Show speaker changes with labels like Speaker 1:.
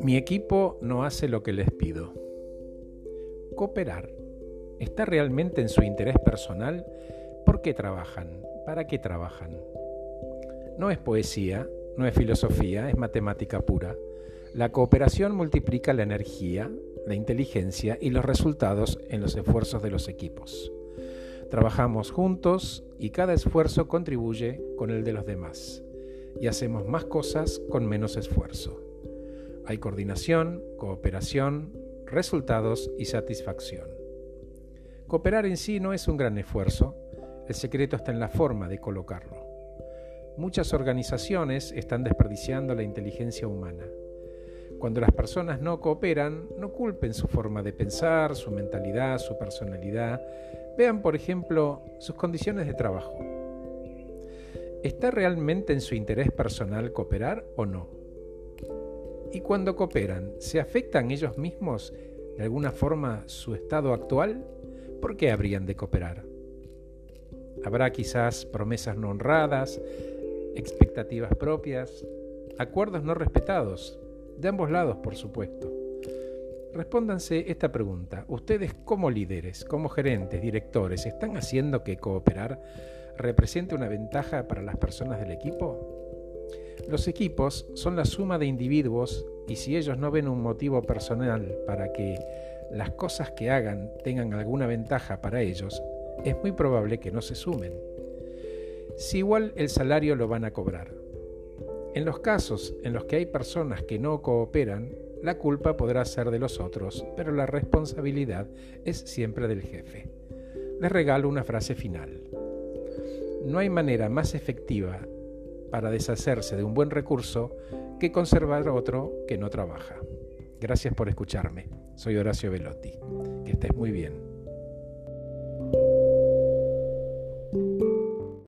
Speaker 1: Mi equipo no hace lo que les pido. Cooperar. ¿Está realmente en su interés personal? ¿Por qué trabajan? ¿Para qué trabajan? No es poesía, no es filosofía, es matemática pura. La cooperación multiplica la energía, la inteligencia y los resultados en los esfuerzos de los equipos. Trabajamos juntos y cada esfuerzo contribuye con el de los demás y hacemos más cosas con menos esfuerzo. Hay coordinación, cooperación, resultados y satisfacción. Cooperar en sí no es un gran esfuerzo, el secreto está en la forma de colocarlo. Muchas organizaciones están desperdiciando la inteligencia humana. Cuando las personas no cooperan, no culpen su forma de pensar, su mentalidad, su personalidad. Vean, por ejemplo, sus condiciones de trabajo. ¿Está realmente en su interés personal cooperar o no? Y cuando cooperan, ¿se afectan ellos mismos de alguna forma su estado actual? ¿Por qué habrían de cooperar? Habrá quizás promesas no honradas, expectativas propias, acuerdos no respetados, de ambos lados, por supuesto. Respóndanse esta pregunta. ¿Ustedes como líderes, como gerentes, directores, están haciendo que cooperar represente una ventaja para las personas del equipo? Los equipos son la suma de individuos y si ellos no ven un motivo personal para que las cosas que hagan tengan alguna ventaja para ellos, es muy probable que no se sumen. Si igual el salario lo van a cobrar. En los casos en los que hay personas que no cooperan, la culpa podrá ser de los otros, pero la responsabilidad es siempre del jefe. Les regalo una frase final. No hay manera más efectiva para deshacerse de un buen recurso que conservar otro que no trabaja. Gracias por escucharme. Soy Horacio Velotti. Que estés muy bien.